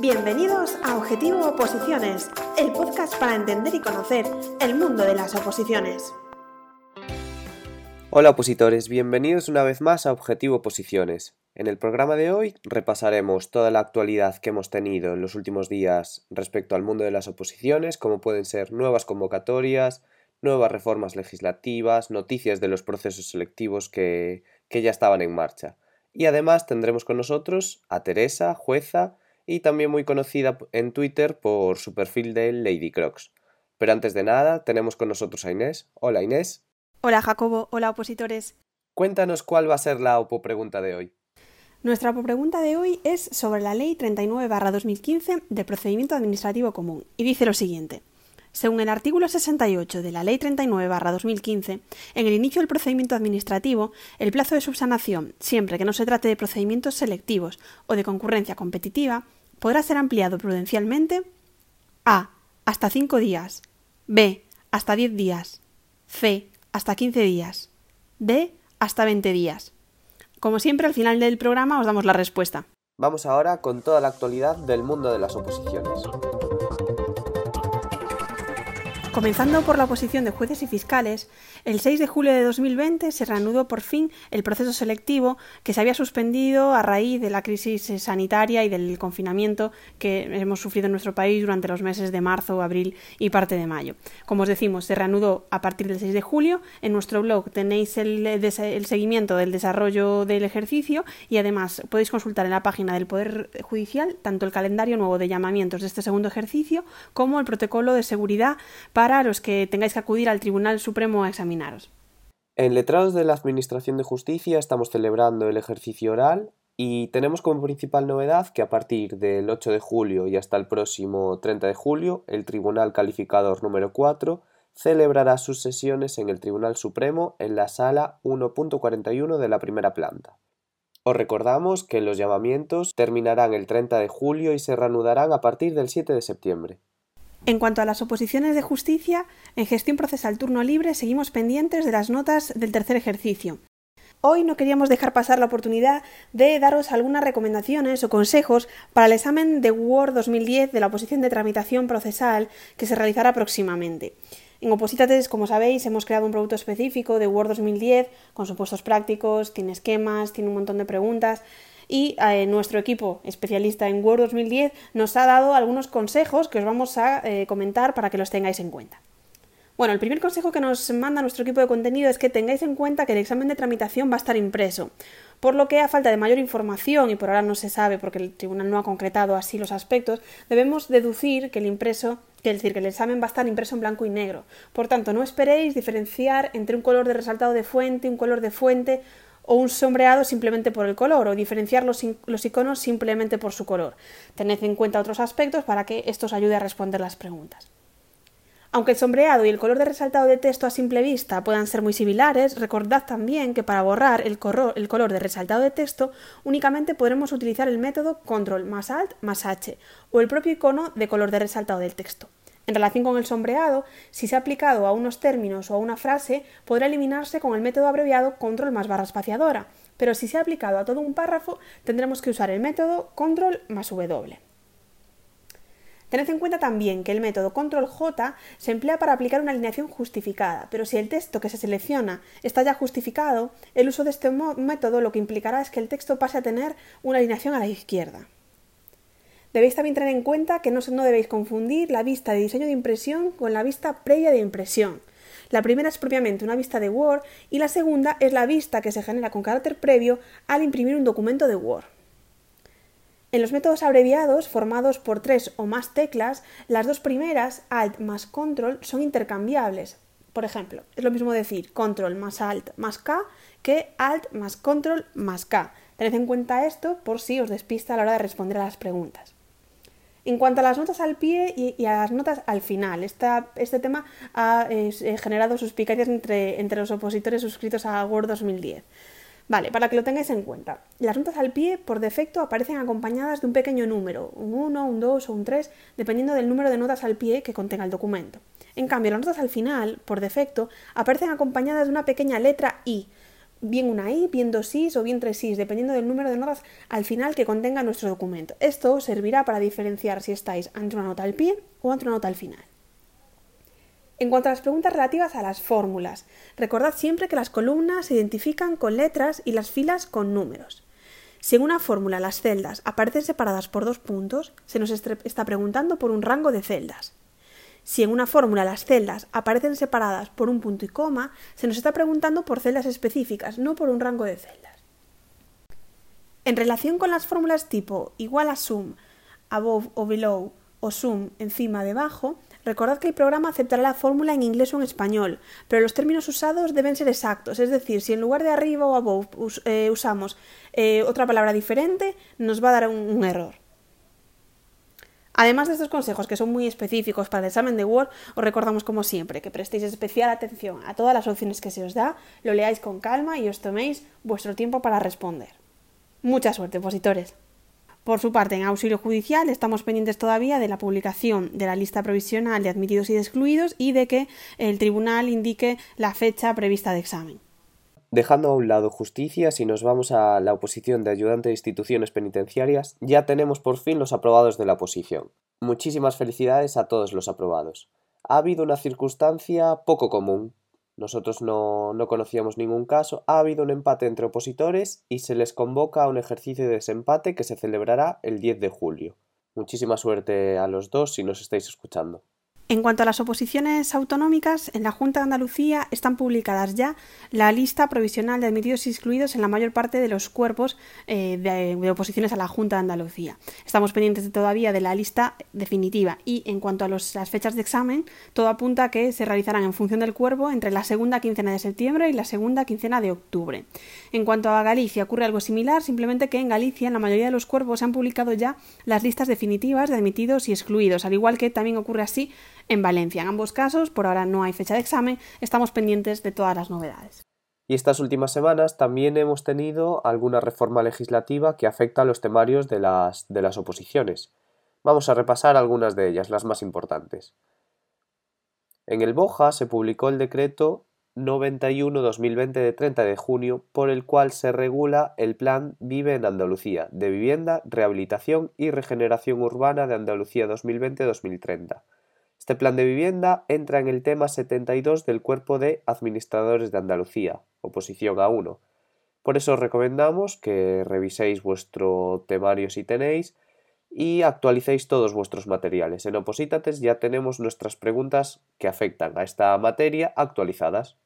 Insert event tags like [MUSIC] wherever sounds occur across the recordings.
Bienvenidos a Objetivo Oposiciones, el podcast para entender y conocer el mundo de las oposiciones. Hola opositores, bienvenidos una vez más a Objetivo Oposiciones. En el programa de hoy repasaremos toda la actualidad que hemos tenido en los últimos días respecto al mundo de las oposiciones, como pueden ser nuevas convocatorias, nuevas reformas legislativas, noticias de los procesos selectivos que, que ya estaban en marcha. Y además tendremos con nosotros a Teresa, jueza, y también muy conocida en Twitter por su perfil de Lady Crocs. Pero antes de nada, tenemos con nosotros a Inés. Hola Inés. Hola Jacobo, hola opositores. Cuéntanos cuál va a ser la OPO pregunta de hoy. Nuestra pregunta de hoy es sobre la Ley 39-2015 de Procedimiento Administrativo Común y dice lo siguiente. Según el artículo 68 de la Ley 39-2015, en el inicio del procedimiento administrativo, el plazo de subsanación, siempre que no se trate de procedimientos selectivos o de concurrencia competitiva, podrá ser ampliado prudencialmente a. hasta 5 días, b. hasta 10 días, c. hasta 15 días, d. hasta 20 días. Como siempre, al final del programa os damos la respuesta. Vamos ahora con toda la actualidad del mundo de las oposiciones. Comenzando por la oposición de jueces y fiscales, el 6 de julio de 2020 se reanudó por fin el proceso selectivo que se había suspendido a raíz de la crisis sanitaria y del confinamiento que hemos sufrido en nuestro país durante los meses de marzo, abril y parte de mayo. Como os decimos, se reanudó a partir del 6 de julio. En nuestro blog tenéis el, el seguimiento del desarrollo del ejercicio y además podéis consultar en la página del Poder Judicial tanto el calendario nuevo de llamamientos de este segundo ejercicio como el protocolo de seguridad para para los que tengáis que acudir al Tribunal Supremo a examinaros. En Letrados de la Administración de Justicia estamos celebrando el ejercicio oral y tenemos como principal novedad que a partir del 8 de julio y hasta el próximo 30 de julio, el Tribunal Calificador número 4 celebrará sus sesiones en el Tribunal Supremo en la sala 1.41 de la primera planta. Os recordamos que los llamamientos terminarán el 30 de julio y se reanudarán a partir del 7 de septiembre. En cuanto a las oposiciones de justicia, en gestión procesal turno libre seguimos pendientes de las notas del tercer ejercicio. Hoy no queríamos dejar pasar la oportunidad de daros algunas recomendaciones o consejos para el examen de Word 2010 de la oposición de tramitación procesal que se realizará próximamente. En Opositates, como sabéis, hemos creado un producto específico de Word 2010 con supuestos prácticos, tiene esquemas, tiene un montón de preguntas y eh, nuestro equipo especialista en Word 2010 nos ha dado algunos consejos que os vamos a eh, comentar para que los tengáis en cuenta. Bueno, el primer consejo que nos manda nuestro equipo de contenido es que tengáis en cuenta que el examen de tramitación va a estar impreso, por lo que a falta de mayor información, y por ahora no se sabe porque el tribunal no ha concretado así los aspectos, debemos deducir que el impreso es decir, que el examen va a estar impreso en blanco y negro. Por tanto, no esperéis diferenciar entre un color de resaltado de fuente, un color de fuente o un sombreado simplemente por el color o diferenciar los, iconos simplemente por su color. Tened en cuenta otros aspectos para que esto os ayude a responder las preguntas. Aunque el sombreado y el color de resaltado de texto a simple vista puedan ser muy similares, recordad también que para borrar el, el color de resaltado de texto únicamente podremos utilizar el método control más alt más h o el propio icono de color de resaltado del texto. En relación con el sombreado, si se ha aplicado a unos términos o a una frase, podrá eliminarse con el método abreviado control más barra espaciadora, pero si se ha aplicado a todo un párrafo, tendremos que usar el método control más w. Tened en cuenta también que el método control J se emplea para aplicar una alineación justificada, pero si el texto que se selecciona está ya justificado, el uso de este método lo que implicará es que el texto pase a tener una alineación a la izquierda. Debéis también tener en cuenta que no, debéis confundir la vista de diseño de impresión con la vista previa de impresión. La primera es propiamente una vista de Word y la segunda es la vista que se genera con carácter previo al imprimir un documento de Word. En los métodos abreviados, formados por tres o más teclas, las dos primeras, Alt más Control, son intercambiables. Por ejemplo, es lo mismo decir Control más Alt más K que Alt más Control más K. Tened en cuenta esto por si os despista a la hora de responder a las preguntas. En cuanto a las notas al pie y, a las notas al final, este tema ha eh, generado suspicacias entre, entre los opositores suscritos a Word 2010. Vale, para que lo tengáis en cuenta. Las notas al pie, por defecto, aparecen acompañadas de un pequeño número, un 1, un 2 o un 3, dependiendo del número de notas al pie que contenga el documento. En cambio, las notas al final, por defecto, aparecen acompañadas de una pequeña letra I, bien una I, bien dos Is o bien tres Is, dependiendo del número de notas al final que contenga nuestro documento. Esto servirá para diferenciar si estáis ante una nota al pie o ante una nota al final. En cuanto a las preguntas relativas a las fórmulas, recordad siempre que las columnas se identifican con letras y las filas con números. Si en una fórmula las celdas aparecen separadas por dos puntos, se nos está preguntando por un rango de celdas. Si en una fórmula las celdas aparecen separadas por un punto y coma, se nos está preguntando por celdas específicas, no por un rango de celdas. En relación con las fórmulas tipo igual a sum, above o below o sum encima debajo, recordad que el programa aceptará la fórmula en inglés o en español, pero los términos usados deben ser exactos, es decir, si en lugar de arriba o above eh, usamos eh, otra palabra diferente, nos va a dar un error. Además de estos consejos que son muy específicos para el examen de Word, os recordamos como siempre que prestéis especial atención a todas las opciones que se os da, lo leáis con calma y os toméis vuestro tiempo para responder. Mucha suerte, opositores. Por su parte, en auxilio judicial estamos pendientes todavía de la publicación de la lista provisional de admitidos y excluidos y de que el tribunal indique la fecha prevista de examen. Dejando a un lado justicia, si nos vamos a la oposición de ayudante de instituciones penitenciarias, ya tenemos por fin los aprobados de la oposición. Muchísimas felicidades a todos los aprobados. Ha habido una circunstancia poco común. Nosotros no, no conocíamos ningún caso. Ha habido un empate entre opositores y se les convoca a un ejercicio de desempate que se celebrará el 10 de julio. Muchísima suerte a los dos si nos estáis escuchando. En cuanto a las oposiciones autonómicas, en la Junta de Andalucía están publicadas ya la lista provisional de admitidos y excluidos en la mayor parte de los cuerpos eh, de, oposiciones a la Junta de Andalucía. Estamos pendientes todavía de la lista definitiva y en cuanto a las fechas de examen, todo apunta a que se realizarán en función del cuerpo entre la segunda quincena de septiembre y la segunda quincena de octubre. En cuanto a Galicia, ocurre algo similar, simplemente que en Galicia, en la mayoría de los cuerpos, se han publicado ya las listas definitivas de admitidos y excluidos, al igual que también ocurre así en Valencia. En ambos casos, por ahora no hay fecha de examen, estamos pendientes de todas las novedades. Y estas últimas semanas también hemos tenido alguna reforma legislativa que afecta a los temarios de las, de las oposiciones. Vamos a repasar algunas de ellas, las más importantes. En el Boja se publicó el decreto 91-2020 de 30 de junio por el cual se regula el Plan Vive en Andalucía de vivienda, rehabilitación y regeneración urbana de Andalucía 2020-2030 este plan de vivienda entra en el tema 72 del Cuerpo de Administradores de Andalucía, oposición a 1. Por eso os recomendamos que reviséis vuestro temario si tenéis y actualicéis todos vuestros materiales. En Opositates ya tenemos nuestras preguntas que afectan a esta materia actualizadas.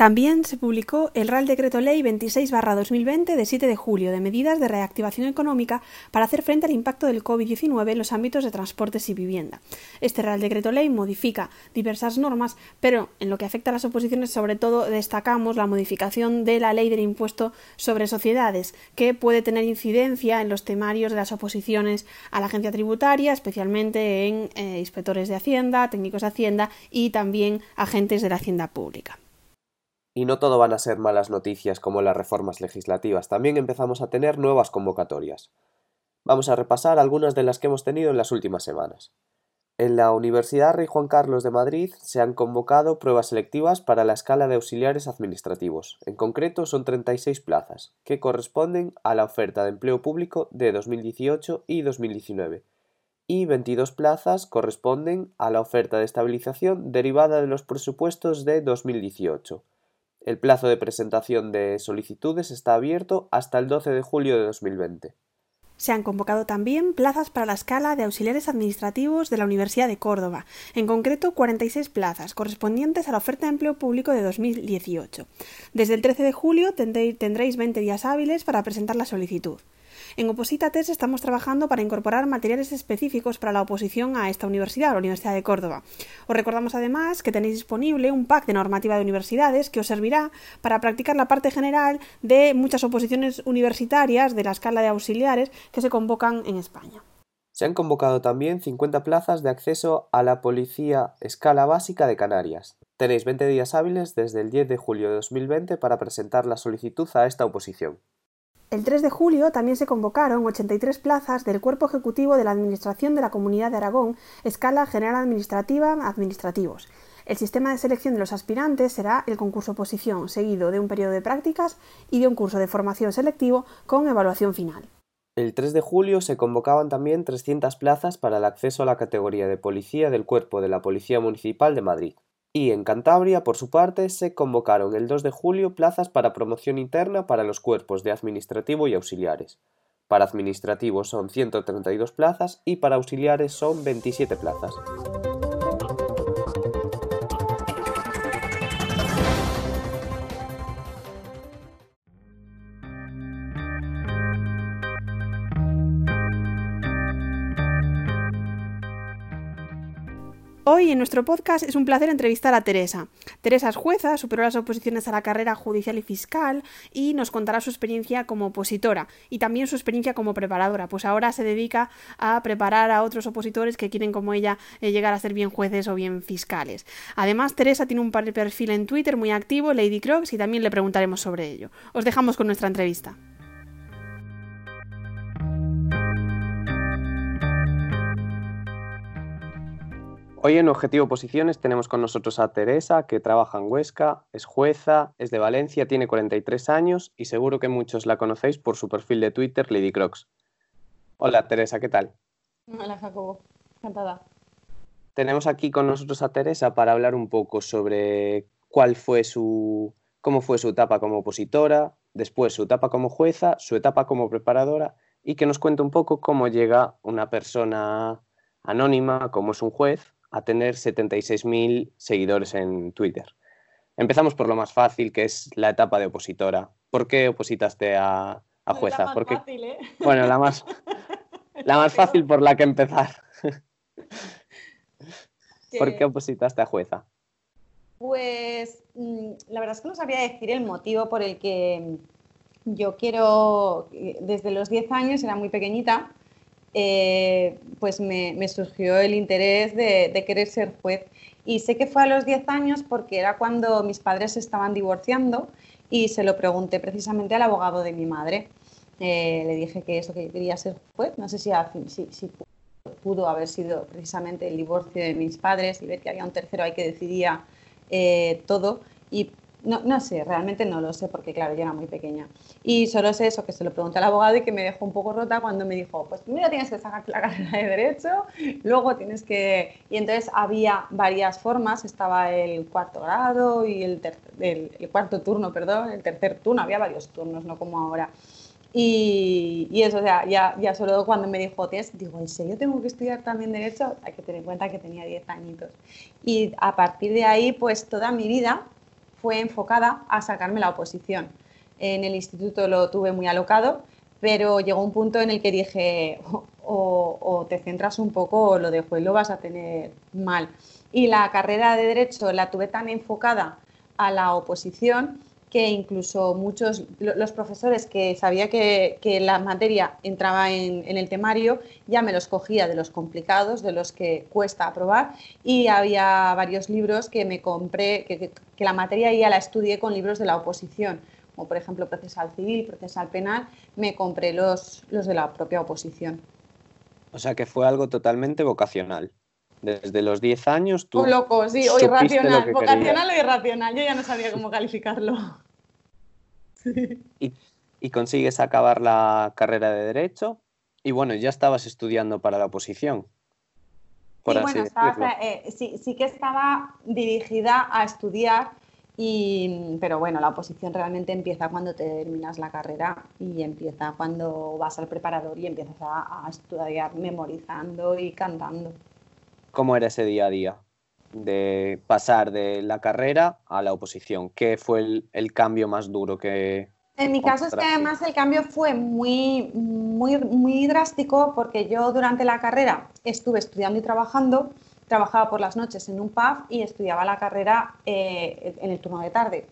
También se publicó el Real Decreto Ley 26-2020 de 7 de julio de medidas de reactivación económica para hacer frente al impacto del COVID-19 en los ámbitos de transportes y vivienda. Este Real Decreto Ley modifica diversas normas, pero en lo que afecta a las oposiciones sobre todo destacamos la modificación de la Ley del Impuesto sobre Sociedades, que puede tener incidencia en los temarios de las oposiciones a la agencia tributaria, especialmente en eh, inspectores de Hacienda, técnicos de Hacienda y también agentes de la Hacienda Pública. Y no todo van a ser malas noticias como las reformas legislativas, también empezamos a tener nuevas convocatorias. Vamos a repasar algunas de las que hemos tenido en las últimas semanas. En la Universidad Rey Juan Carlos de Madrid se han convocado pruebas selectivas para la escala de auxiliares administrativos. En concreto son 36 plazas, que corresponden a la oferta de empleo público de 2018 y 2019, y 22 plazas corresponden a la oferta de estabilización derivada de los presupuestos de 2018. El plazo de presentación de solicitudes está abierto hasta el 12 de julio de 2020. Se han convocado también plazas para la escala de auxiliares administrativos de la Universidad de Córdoba, en concreto 46 plazas correspondientes a la oferta de empleo público de 2018. Desde el 13 de julio tendréis 20 días hábiles para presentar la solicitud. En Opositates estamos trabajando para incorporar materiales específicos para la oposición a esta universidad, la Universidad de Córdoba. Os recordamos además que tenéis disponible un pack de normativa de universidades que os servirá para practicar la parte general de muchas oposiciones universitarias de la escala de auxiliares que se convocan en España. Se han convocado también 50 plazas de acceso a la Policía Escala Básica de Canarias. Tenéis 20 días hábiles desde el 10 de julio de 2020 para presentar la solicitud a esta oposición. El 3 de julio también se convocaron 83 plazas del Cuerpo Ejecutivo de la Administración de la Comunidad de Aragón, escala general administrativa, administrativos. El sistema de selección de los aspirantes será el concurso oposición, seguido de un periodo de prácticas y de un curso de formación selectivo con evaluación final. El 3 de julio se convocaban también 300 plazas para el acceso a la categoría de policía del Cuerpo de la Policía Municipal de Madrid. Y en Cantabria, por su parte, se convocaron el 2 de julio plazas para promoción interna para los cuerpos de administrativo y auxiliares. Para administrativos son 132 plazas y para auxiliares son 27 plazas. Hoy en nuestro podcast es un placer entrevistar a Teresa. Teresa es jueza, superó las oposiciones a la carrera judicial y fiscal y nos contará su experiencia como opositora y también su experiencia como preparadora, pues ahora se dedica a preparar a otros opositores que quieren como ella eh, llegar a ser bien jueces o bien fiscales. Además, Teresa tiene un perfil en Twitter muy activo, Lady Crocs, y también le preguntaremos sobre ello. Os dejamos con nuestra entrevista. Hoy en Objetivo Posiciones tenemos con nosotros a Teresa, que trabaja en Huesca, es jueza, es de Valencia, tiene 43 años y seguro que muchos la conocéis por su perfil de Twitter, Lady Crocs. Hola Teresa, ¿qué tal? Hola Jacobo, encantada. Tenemos aquí con nosotros a Teresa para hablar un poco sobre cuál fue su, cómo fue su etapa como opositora, después su etapa como jueza, su etapa como preparadora y que nos cuente un poco cómo llega una persona anónima como es un juez a tener 76.000 seguidores en Twitter. Empezamos por lo más fácil, que es la etapa de opositora. ¿Por qué opositaste a, a jueza? La más fácil, ¿eh? Bueno, la más, [LAUGHS] la más fácil por la que empezar. ¿Por qué opositaste a jueza? Pues mm, la verdad es que no sabría decir el motivo por el que yo quiero, desde los 10 años, era muy pequeñita, eh, pues me, surgió el interés de, querer ser juez. Y sé que fue a los 10 años porque era cuando mis padres se estaban divorciando y se lo pregunté precisamente al abogado de mi madre. Eh, le dije que eso, que quería ser juez. No sé si, si, pudo haber sido precisamente el divorcio de mis padres y ver que había un tercero ahí que decidía eh, todo. Y no, no, sé, realmente no lo sé porque, claro, yo era muy pequeña. Y solo sé eso, que se lo pregunté al abogado y que me dejó un poco rota cuando me dijo, pues primero tienes que sacar la carrera de Derecho, luego tienes que... Y entonces había varias formas, estaba el cuarto grado y el, cuarto turno, perdón, el tercer turno, había varios turnos, no como ahora. Y, y, eso, o sea, ya, ya solo cuando me dijo, tienes, digo, ¿en serio tengo que estudiar también Derecho? Hay que tener en cuenta que tenía 10 añitos. Y a partir de ahí, pues toda mi vida fue enfocada a sacarme la oposición. En el instituto lo tuve muy alocado, pero llegó un punto en el que dije, o, te centras un poco o lo dejo y lo vas a tener mal. Y la carrera de derecho la tuve tan enfocada a la oposición que incluso muchos, los profesores que sabía que, la materia entraba en, el temario, ya me los cogía de los complicados, de los que cuesta aprobar, y había varios libros que me compré, que, la materia ya la estudié con libros de la oposición, como por ejemplo procesal civil, procesal penal, me compré los, los de la propia oposición. O sea que fue algo totalmente vocacional. Desde los 10 años tú. Un loco, sí, o irracional. Vocacional o irracional. Yo ya no sabía cómo calificarlo. [LAUGHS] Y, consigues acabar la carrera de Derecho. Y bueno, ya estabas estudiando para la oposición. sí, bueno, eh, sí, que estaba dirigida a estudiar, y, pero bueno, la oposición realmente empieza cuando terminas la carrera y empieza cuando vas al preparador y empiezas a estudiar memorizando y cantando. ¿Cómo era ese día a día? De pasar de la carrera a la oposición. ¿Qué fue el, cambio más duro que... En mi caso es que además el cambio fue muy, muy, muy drástico porque yo durante la carrera estuve estudiando y trabajando, trabajaba por las noches en un pub y estudiaba la carrera eh, en el turno de tarde.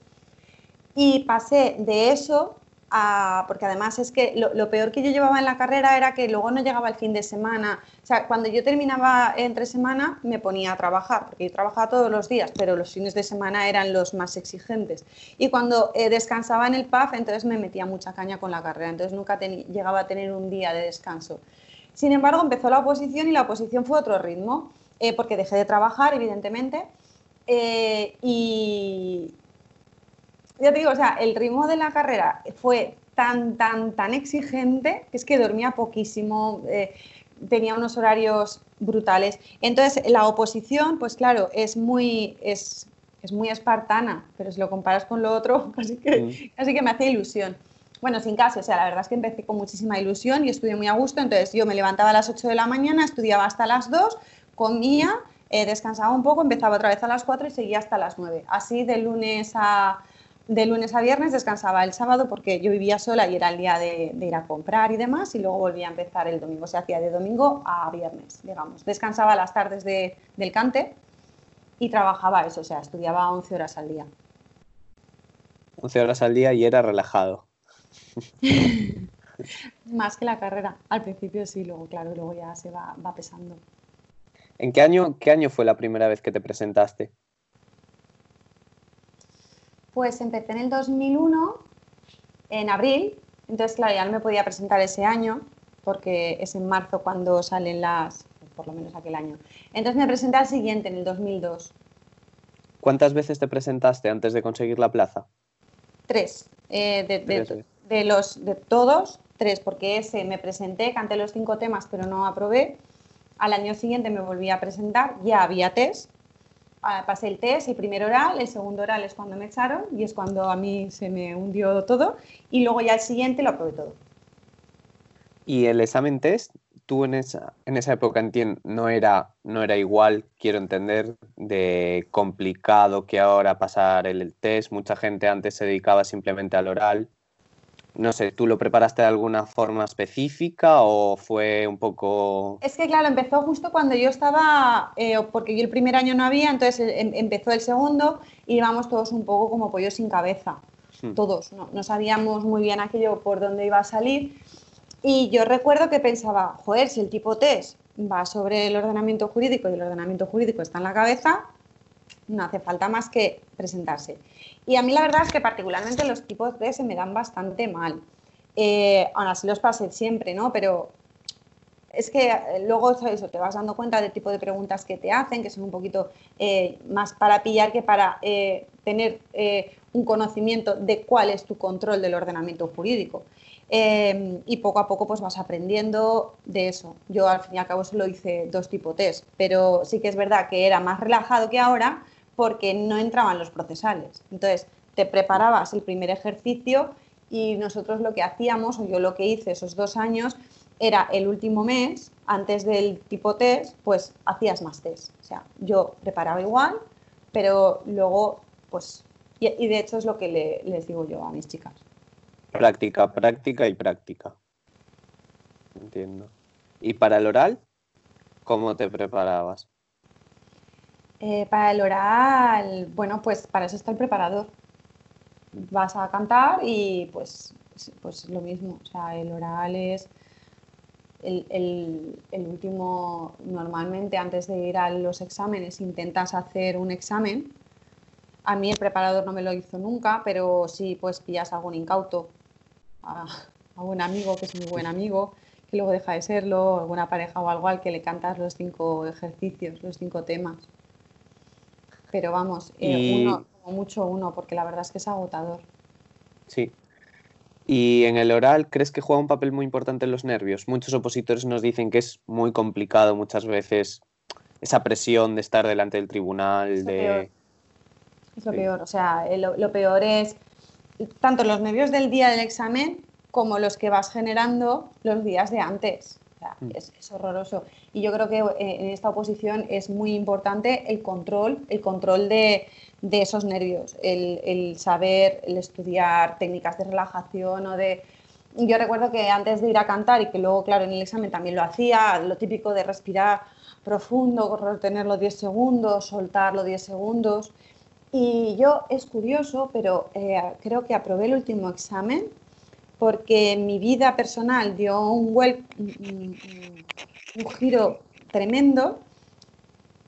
Y pasé de eso porque además es que lo, peor que yo llevaba en la carrera era que luego no llegaba el fin de semana. O sea, cuando yo terminaba entre semana me ponía a trabajar, porque yo trabajaba todos los días, pero los fines de semana eran los más exigentes. Y cuando eh, descansaba en el PAF, entonces me metía mucha caña con la carrera, entonces nunca llegaba a tener un día de descanso. Sin embargo, empezó la oposición y la oposición fue otro ritmo, eh, porque dejé de trabajar, evidentemente, Eh, y ya te digo, o sea, el ritmo de la carrera fue tan, tan, tan exigente que es que dormía poquísimo, eh, tenía unos horarios brutales. Entonces, la oposición, pues claro, es muy, es, es muy espartana, pero si lo comparas con lo otro, [LAUGHS] casi que, mm. casi que me hace ilusión. Bueno, sin caso, o sea, la verdad es que empecé con muchísima ilusión y estudié muy a gusto, entonces yo me levantaba a las 8 de la mañana, estudiaba hasta las 2, comía, eh, descansaba un poco, empezaba otra vez a las 4 y seguía hasta las 9. Así de lunes a, de lunes a viernes, descansaba el sábado porque yo vivía sola y era el día de, ir a comprar y demás, y luego volvía a empezar el domingo. Se hacía de domingo a viernes, digamos. Descansaba las tardes de, del cante y trabajaba eso, o sea, estudiaba 11 horas al día. 11 horas al día y era relajado. [LAUGHS] Más que la carrera. Al principio sí, luego, claro, luego ya se va, va pesando. ¿En qué año, qué año fue la primera vez que te presentaste? Pues empecé en el 2001, en abril, entonces claro, ya no me podía presentar ese año, porque es en marzo cuando salen las, por lo menos aquel año. Entonces me presenté al siguiente, en el 2002. ¿Cuántas veces te presentaste antes de conseguir la plaza? Tres. Eh, de, los, de todos, tres, porque ese me presenté, canté los cinco temas, pero no aprobé. Al año siguiente me volví a presentar, ya había test, pasé el test, el primer oral, el segundo oral es cuando me echaron y es cuando a mí se me hundió todo y luego ya el siguiente lo aprobé todo. ¿Y el examen test tú en esa, en esa época no era, no era igual, quiero entender, de complicado que ahora pasar el, test. Mucha gente antes se dedicaba simplemente al oral. No sé, ¿tú lo preparaste de alguna forma específica o fue un poco...? Es que claro, empezó justo cuando yo estaba, eh, porque yo el primer año no había, entonces em, empezó el segundo y íbamos todos un poco como pollo sin cabeza. Hmm. Todos, no, no sabíamos muy bien aquello por dónde iba a salir y yo recuerdo que pensaba, joder, si el tipo test va sobre el ordenamiento jurídico y el ordenamiento jurídico está en la cabeza, no hace falta más que presentarse. Y a mí la verdad es que particularmente los tipos test se me dan bastante mal. Eh, aún así los pasé siempre, ¿no? Pero es que eh, luego eso, te vas dando cuenta del tipo de preguntas que te hacen, que son un poquito eh, más para pillar que para tener un conocimiento de cuál es tu control del ordenamiento jurídico. Em, y poco a poco pues vas aprendiendo de eso. Yo al fin y al cabo solo hice dos tipos test, pero sí que es verdad que era más relajado que ahora porque no entraban los procesales. Entonces te preparabas el primer ejercicio y nosotros lo que hacíamos, o yo lo que hice esos dos años, era el último mes, antes del tipo test, pues hacías más test. O sea, yo preparaba igual, pero luego, pues, y, de hecho es lo que les digo yo a mis chicas. Práctica, práctica y práctica. Entiendo. ¿Y para el oral? ¿Cómo te preparabas? Eh, para el oral, bueno, pues para eso está el preparador. Vas a cantar y pues, pues lo mismo. O sea, el oral es el, el, último, normalmente antes de ir a los exámenes intentas hacer un examen. A mí el preparador no me lo hizo nunca, pero sí pues pillas algún incauto a, un amigo que es muy buen amigo, que luego deja de serlo, alguna pareja o algo al que le cantas los cinco ejercicios, los cinco temas. Pero vamos, eh, uno, como mucho uno, porque la verdad es que es agotador. Sí. Y en el oral, ¿crees que juega un papel muy importante en los nervios? Muchos opositores nos dicen que es muy complicado muchas veces esa presión de estar delante del tribunal. Es de... peor. Es lo peor. O sea, lo peor es tanto los nervios del día del examen como los que vas generando los días de antes. Mm. es, horroroso. Y yo creo que eh, en esta oposición es muy importante el control, el control de, esos nervios, el, saber, el estudiar técnicas de relajación o de... Yo recuerdo que antes de ir a cantar y que luego, claro, en el examen también lo hacía, lo típico de respirar profundo, retenerlo 10 segundos, soltarlo 10 segundos. Y yo, es curioso, pero eh, creo que aprobé el último examen porque mi vida personal dio un, un, giro tremendo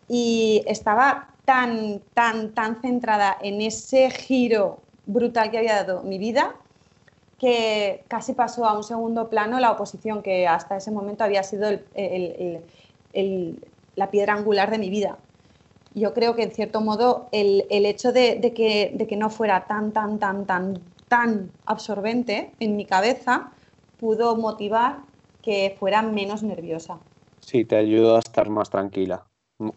y estaba tan, tan, tan centrada en ese giro brutal que había dado mi vida que casi pasó a un segundo plano la oposición que hasta ese momento había sido la piedra angular de mi vida. Yo creo que en cierto modo el, hecho de, que, de que no fuera tan, tan, tan, tan, tan absorbente en mi cabeza pudo motivar que fuera menos nerviosa. Sí, te ayudó a estar más tranquila.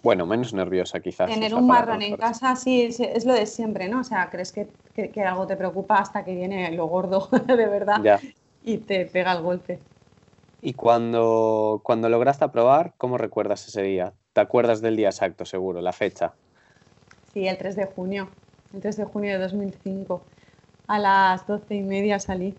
Bueno, menos nerviosa quizás. Tener un marrón en casa sí es, lo de siempre, ¿no? O sea, crees que, algo te preocupa hasta que viene lo gordo, [LAUGHS] de verdad, y te pega el golpe. Y cuando, cuando lograste aprobar, ¿cómo recuerdas ese día? ¿Te acuerdas del día exacto, seguro, la fecha? Sí, el 3 de junio, el 3 de junio de 2005. A las doce y media salí.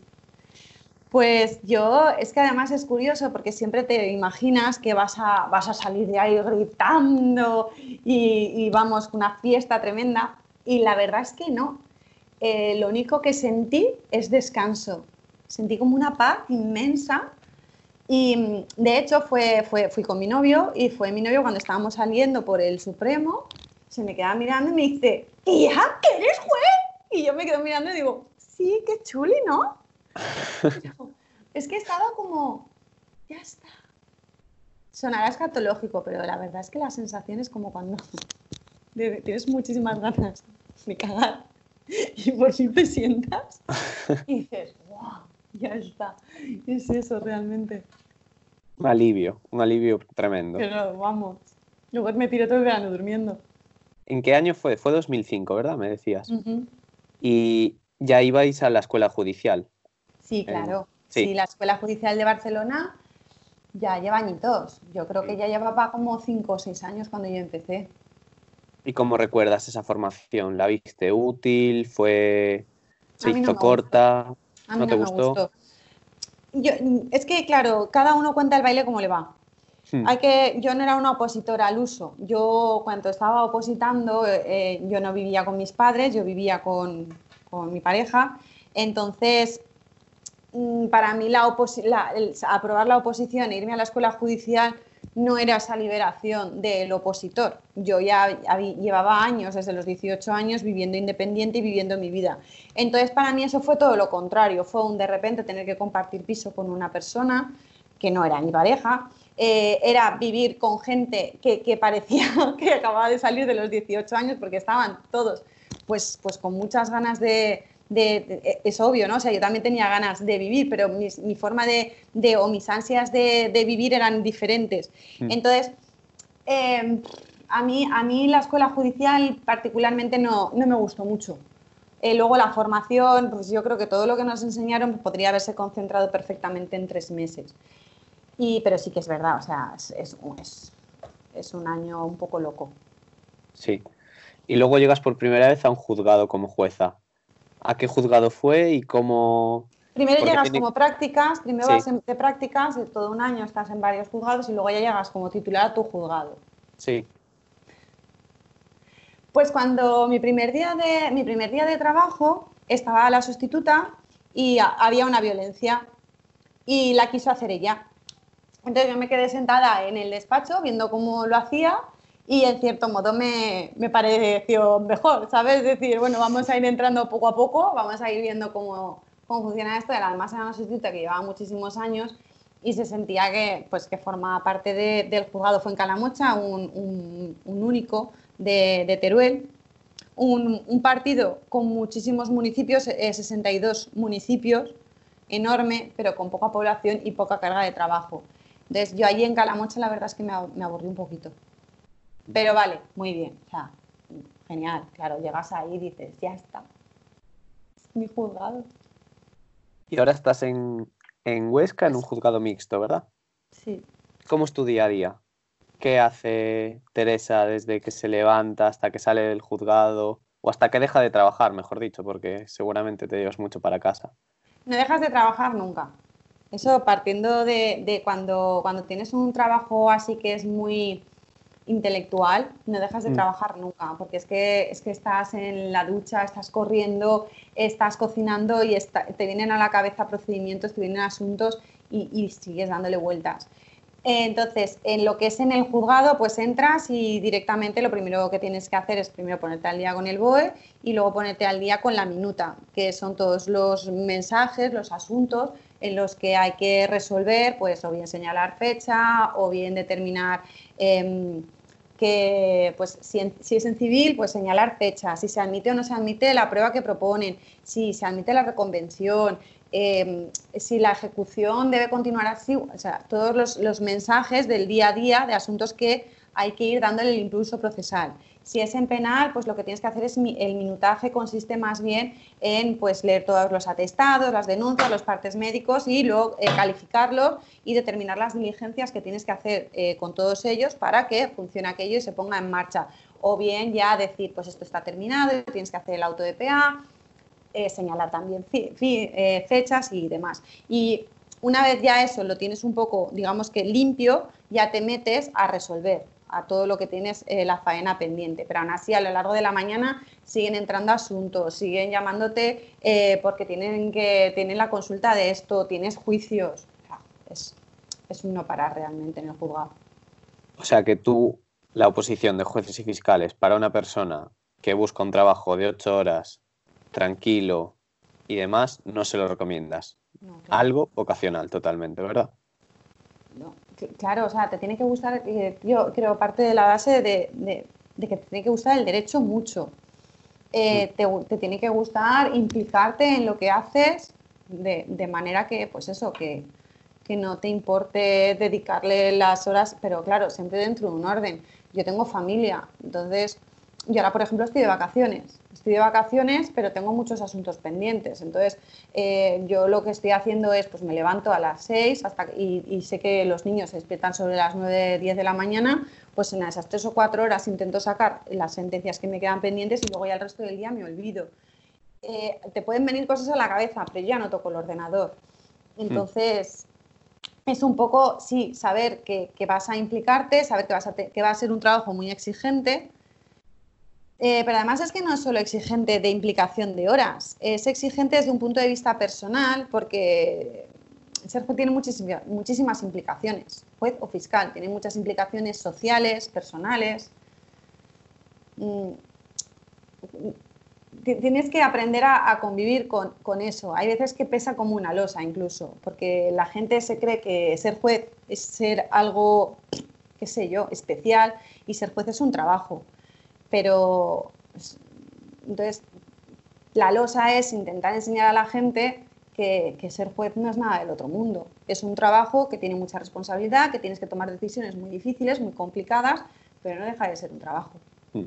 Pues yo, es que además es curioso porque siempre te imaginas que vas a, vas a salir de ahí gritando y, vamos, una fiesta tremenda. Y la verdad es que no. Eh, lo único que sentí es descanso. Sentí como una paz inmensa. Y de hecho fue, fue, fui con mi novio y fue mi novio cuando estábamos saliendo por el Supremo. Se me queda mirando y me dice, tía, ¿qué eres juez? Y yo me quedo mirando y digo, sí, qué chuli, ¿no? es que estaba como, ya está. Sonará escatológico, pero la verdad es que la sensación es como cuando [LAUGHS] tienes muchísimas ganas de cagar y por fin te sientas y dices, wow, [LAUGHS] ya está. Es eso realmente. Un alivio, un alivio tremendo. Pero vamos, luego me tiré todo el verano durmiendo. ¿En qué año fue? Fue 2005, ¿verdad? Me decías. Y ya ibais a la escuela judicial. Sí, claro. sí. la Escuela Judicial de Barcelona ya lleva añitos. Yo creo que ya llevaba como cinco o seis años cuando yo empecé. ¿Y cómo recuerdas esa formación? ¿La viste útil? ¿Fue... ¿Se hizo corta? ¿No te gustó? Yo, es que, claro, cada uno cuenta el baile como le va. Hmm. Hay que, yo no era una opositora al uso. Yo cuando estaba opositando, eh, yo no vivía con mis padres, yo vivía con, con mi pareja. Entonces, Mm, para mí la, aprobar la oposición e irme a la escuela judicial no era esa liberación del opositor. Yo ya llevaba años, desde los 18 años, viviendo independiente y viviendo mi vida. Entonces, para mí eso fue todo lo contrario. Fue un de repente tener que compartir piso con una persona que no era mi pareja. Eh, era vivir con gente que, parecía [LAUGHS] que acababa de salir de los 18 años porque estaban todos pues, pues con muchas ganas de, e, es obvio, ¿no? O sea, yo también tenía ganas de vivir, pero mi forma de, o mis ansias de, vivir eran diferentes. Mm. Entonces, em, a, mí, a mí la escuela judicial particularmente no, me gustó mucho. Eh, luego la formación, pues yo creo que todo lo que nos enseñaron podría haberse concentrado perfectamente en tres meses. Y, pero sí que es verdad, o sea, es, es, es un año un poco loco. Sí. Y luego llegas por primera vez a un juzgado como jueza a qué juzgado fue y cómo... Primero llegas como prácticas, primero vas de prácticas, de todo un año estás en varios juzgados y luego ya llegas como titular a tu juzgado. Sí. Pues cuando mi primer día de, mi primer día de trabajo estaba la sustituta y había una violencia y la quiso hacer ella. Entonces yo me quedé sentada en el despacho viendo cómo lo hacía y en cierto modo me, me, pareció mejor, ¿sabes? Es decir, bueno, vamos a ir entrando poco a poco, vamos a ir viendo cómo, cómo succiona esto. Además era una sustituta que llevaba muchísimos años y se sentía que, pues, que formaba parte de, del juzgado. Fue en Calamocha, un, un, un único de, de Teruel, un, un, partido con muchísimos municipios, 62 eh, municipios, enorme, pero con poca población y poca carga de trabajo. Entonces yo allí en Calamocha la verdad es que me, me aburrí un poquito. Pero vale, muy bien, o sea, genial, claro, llegas ahí y dices, ya está, es mi juzgado. Y ahora estás en, en Huesca, en un juzgado mixto, ¿verdad? Sí. ¿Cómo es tu día a día? ¿Qué hace Teresa desde que se levanta hasta que sale del juzgado? O hasta que deja de trabajar, mejor dicho, porque seguramente te llevas mucho para casa. No dejas de trabajar nunca. Eso partiendo de, de cuando, cuando tienes un trabajo así que es muy, intelectual, no dejas de mm. trabajar nunca, porque es que, es que estás en la ducha, estás corriendo, estás cocinando y te vienen a la cabeza procedimientos, te vienen asuntos y, sigues dándole vueltas. Entonces, en lo que es en el juzgado, pues entras y directamente lo primero que tienes que hacer es primero ponerte al día con el BOE y luego ponerte al día con la minuta, que son todos los mensajes, los asuntos en los que hay que resolver, pues o bien señalar fecha o bien determinar em, que pues si, es en civil, pues señalar fecha, si se admite o no se admite la prueba que proponen, si se admite la reconvención, em, si la ejecución debe continuar así, o sea, todos los, los mensajes del día a día de asuntos que hay que ir dándole el impulso procesal. Si es en penal, pues lo que tienes que hacer es el minutaje consiste más bien en pues leer todos los atestados, las denuncias, los partes médicos y luego eh, calificarlos y determinar las diligencias que tienes que hacer eh, con todos ellos para que funcione aquello y se ponga en marcha. O bien ya decir, pues esto está terminado, tienes que hacer el auto de PA, eh, señalar también fechas y demás. Y una vez ya eso lo tienes un poco, digamos que limpio, ya te metes a resolver a todo lo que tienes eh, la faena pendiente. Pero aún así, a lo largo de la mañana siguen entrando asuntos, siguen llamándote eh, porque tienen, que, tienen la consulta de esto, tienes juicios. es, es un no parar realmente en el juzgado. O sea que tú, la oposición de jueces y fiscales para una persona que busca un trabajo de ocho horas, tranquilo y demás, no se lo recomiendas. Algo ocasional totalmente, ¿verdad? No, claro, o sea, te tiene que gustar, eh, yo creo, parte de la base de, que te tiene que gustar el derecho mucho. Eh, te, tiene que gustar implicarte en lo que haces de, manera que, pues eso, que, que, no te importe dedicarle las horas, pero claro, siempre dentro de un orden. Yo tengo familia, entonces, yo ahora, por ejemplo, estoy de vacaciones estoy de vacaciones, pero tengo muchos asuntos pendientes. Entonces, eh, yo lo que estoy haciendo es, pues me levanto a las 6 hasta, y, sé que los niños se despiertan sobre las 9, 10 de la mañana, pues en esas 3 o 4 horas intento sacar las sentencias que me quedan pendientes y luego ya el resto del día me olvido. Eh, te pueden venir cosas a la cabeza, pero ya no toco el ordenador. Entonces, es un poco, sí, saber que, vas a implicarte, saber que, vas a que va a ser un trabajo muy exigente, eh, pero además es que no es solo exigente de implicación de horas, es exigente desde un punto de vista personal porque ser juez tiene muchísimas, implicaciones, juez o fiscal, tiene muchas implicaciones sociales, personales. Mm, tienes que aprender a, convivir con, con, eso. Hay veces que pesa como una losa incluso, porque la gente se cree que ser juez es ser algo, qué sé yo, especial y ser juez es un trabajo pero pues, entonces la losa es intentar enseñar a la gente que, ser juez no es nada del otro mundo. Es un trabajo que tiene mucha responsabilidad, que tienes que tomar decisiones muy difíciles, muy complicadas, pero no deja de ser un trabajo. Hmm.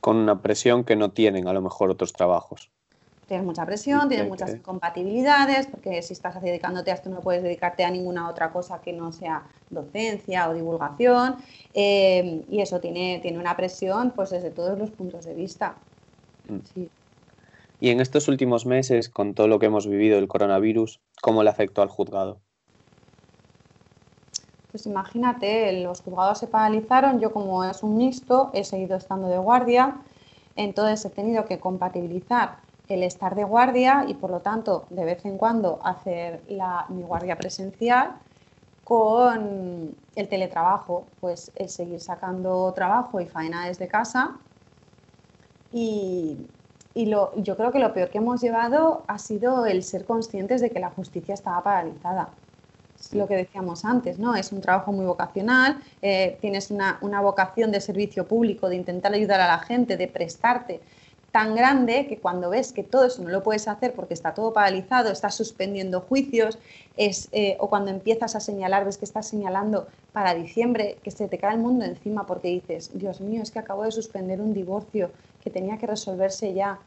Con una presión que no tienen a lo mejor otros trabajos. Tienes mucha presión, tienes muchas incompatibilidades, porque si estás dedicándote a esto no puedes dedicarte a ninguna otra cosa que no sea docencia o divulgación. Eh, y eso tiene, tiene una presión pues desde todos los puntos de vista. Mm. Y en estos últimos meses, con todo lo que hemos vivido del coronavirus, ¿cómo le afectó al juzgado? Pues imagínate, los juzgados se paralizaron, yo como es un mixto he seguido estando de guardia, entonces he tenido que compatibilizar el estar de guardia y por lo tanto de vez en cuando hacer la, mi guardia presencial con el teletrabajo, pues el seguir sacando trabajo y faena desde casa. Y, y lo, yo creo que lo peor que hemos llevado ha sido el ser conscientes de que la justicia estaba paralizada. Es lo que decíamos antes, ¿no? Es un trabajo muy vocacional, eh, tienes una, una vocación de servicio público, de intentar ayudar a la gente, de prestarte tan grande que cuando ves que todo eso no lo puedes hacer porque está todo paralizado, estás suspendiendo juicios, es, eh, o cuando empiezas a señalar, ves que estás señalando para diciembre, que se te cae el mundo encima porque dices, Dios mío, es que acabo de suspender un divorcio que tenía que resolverse ya,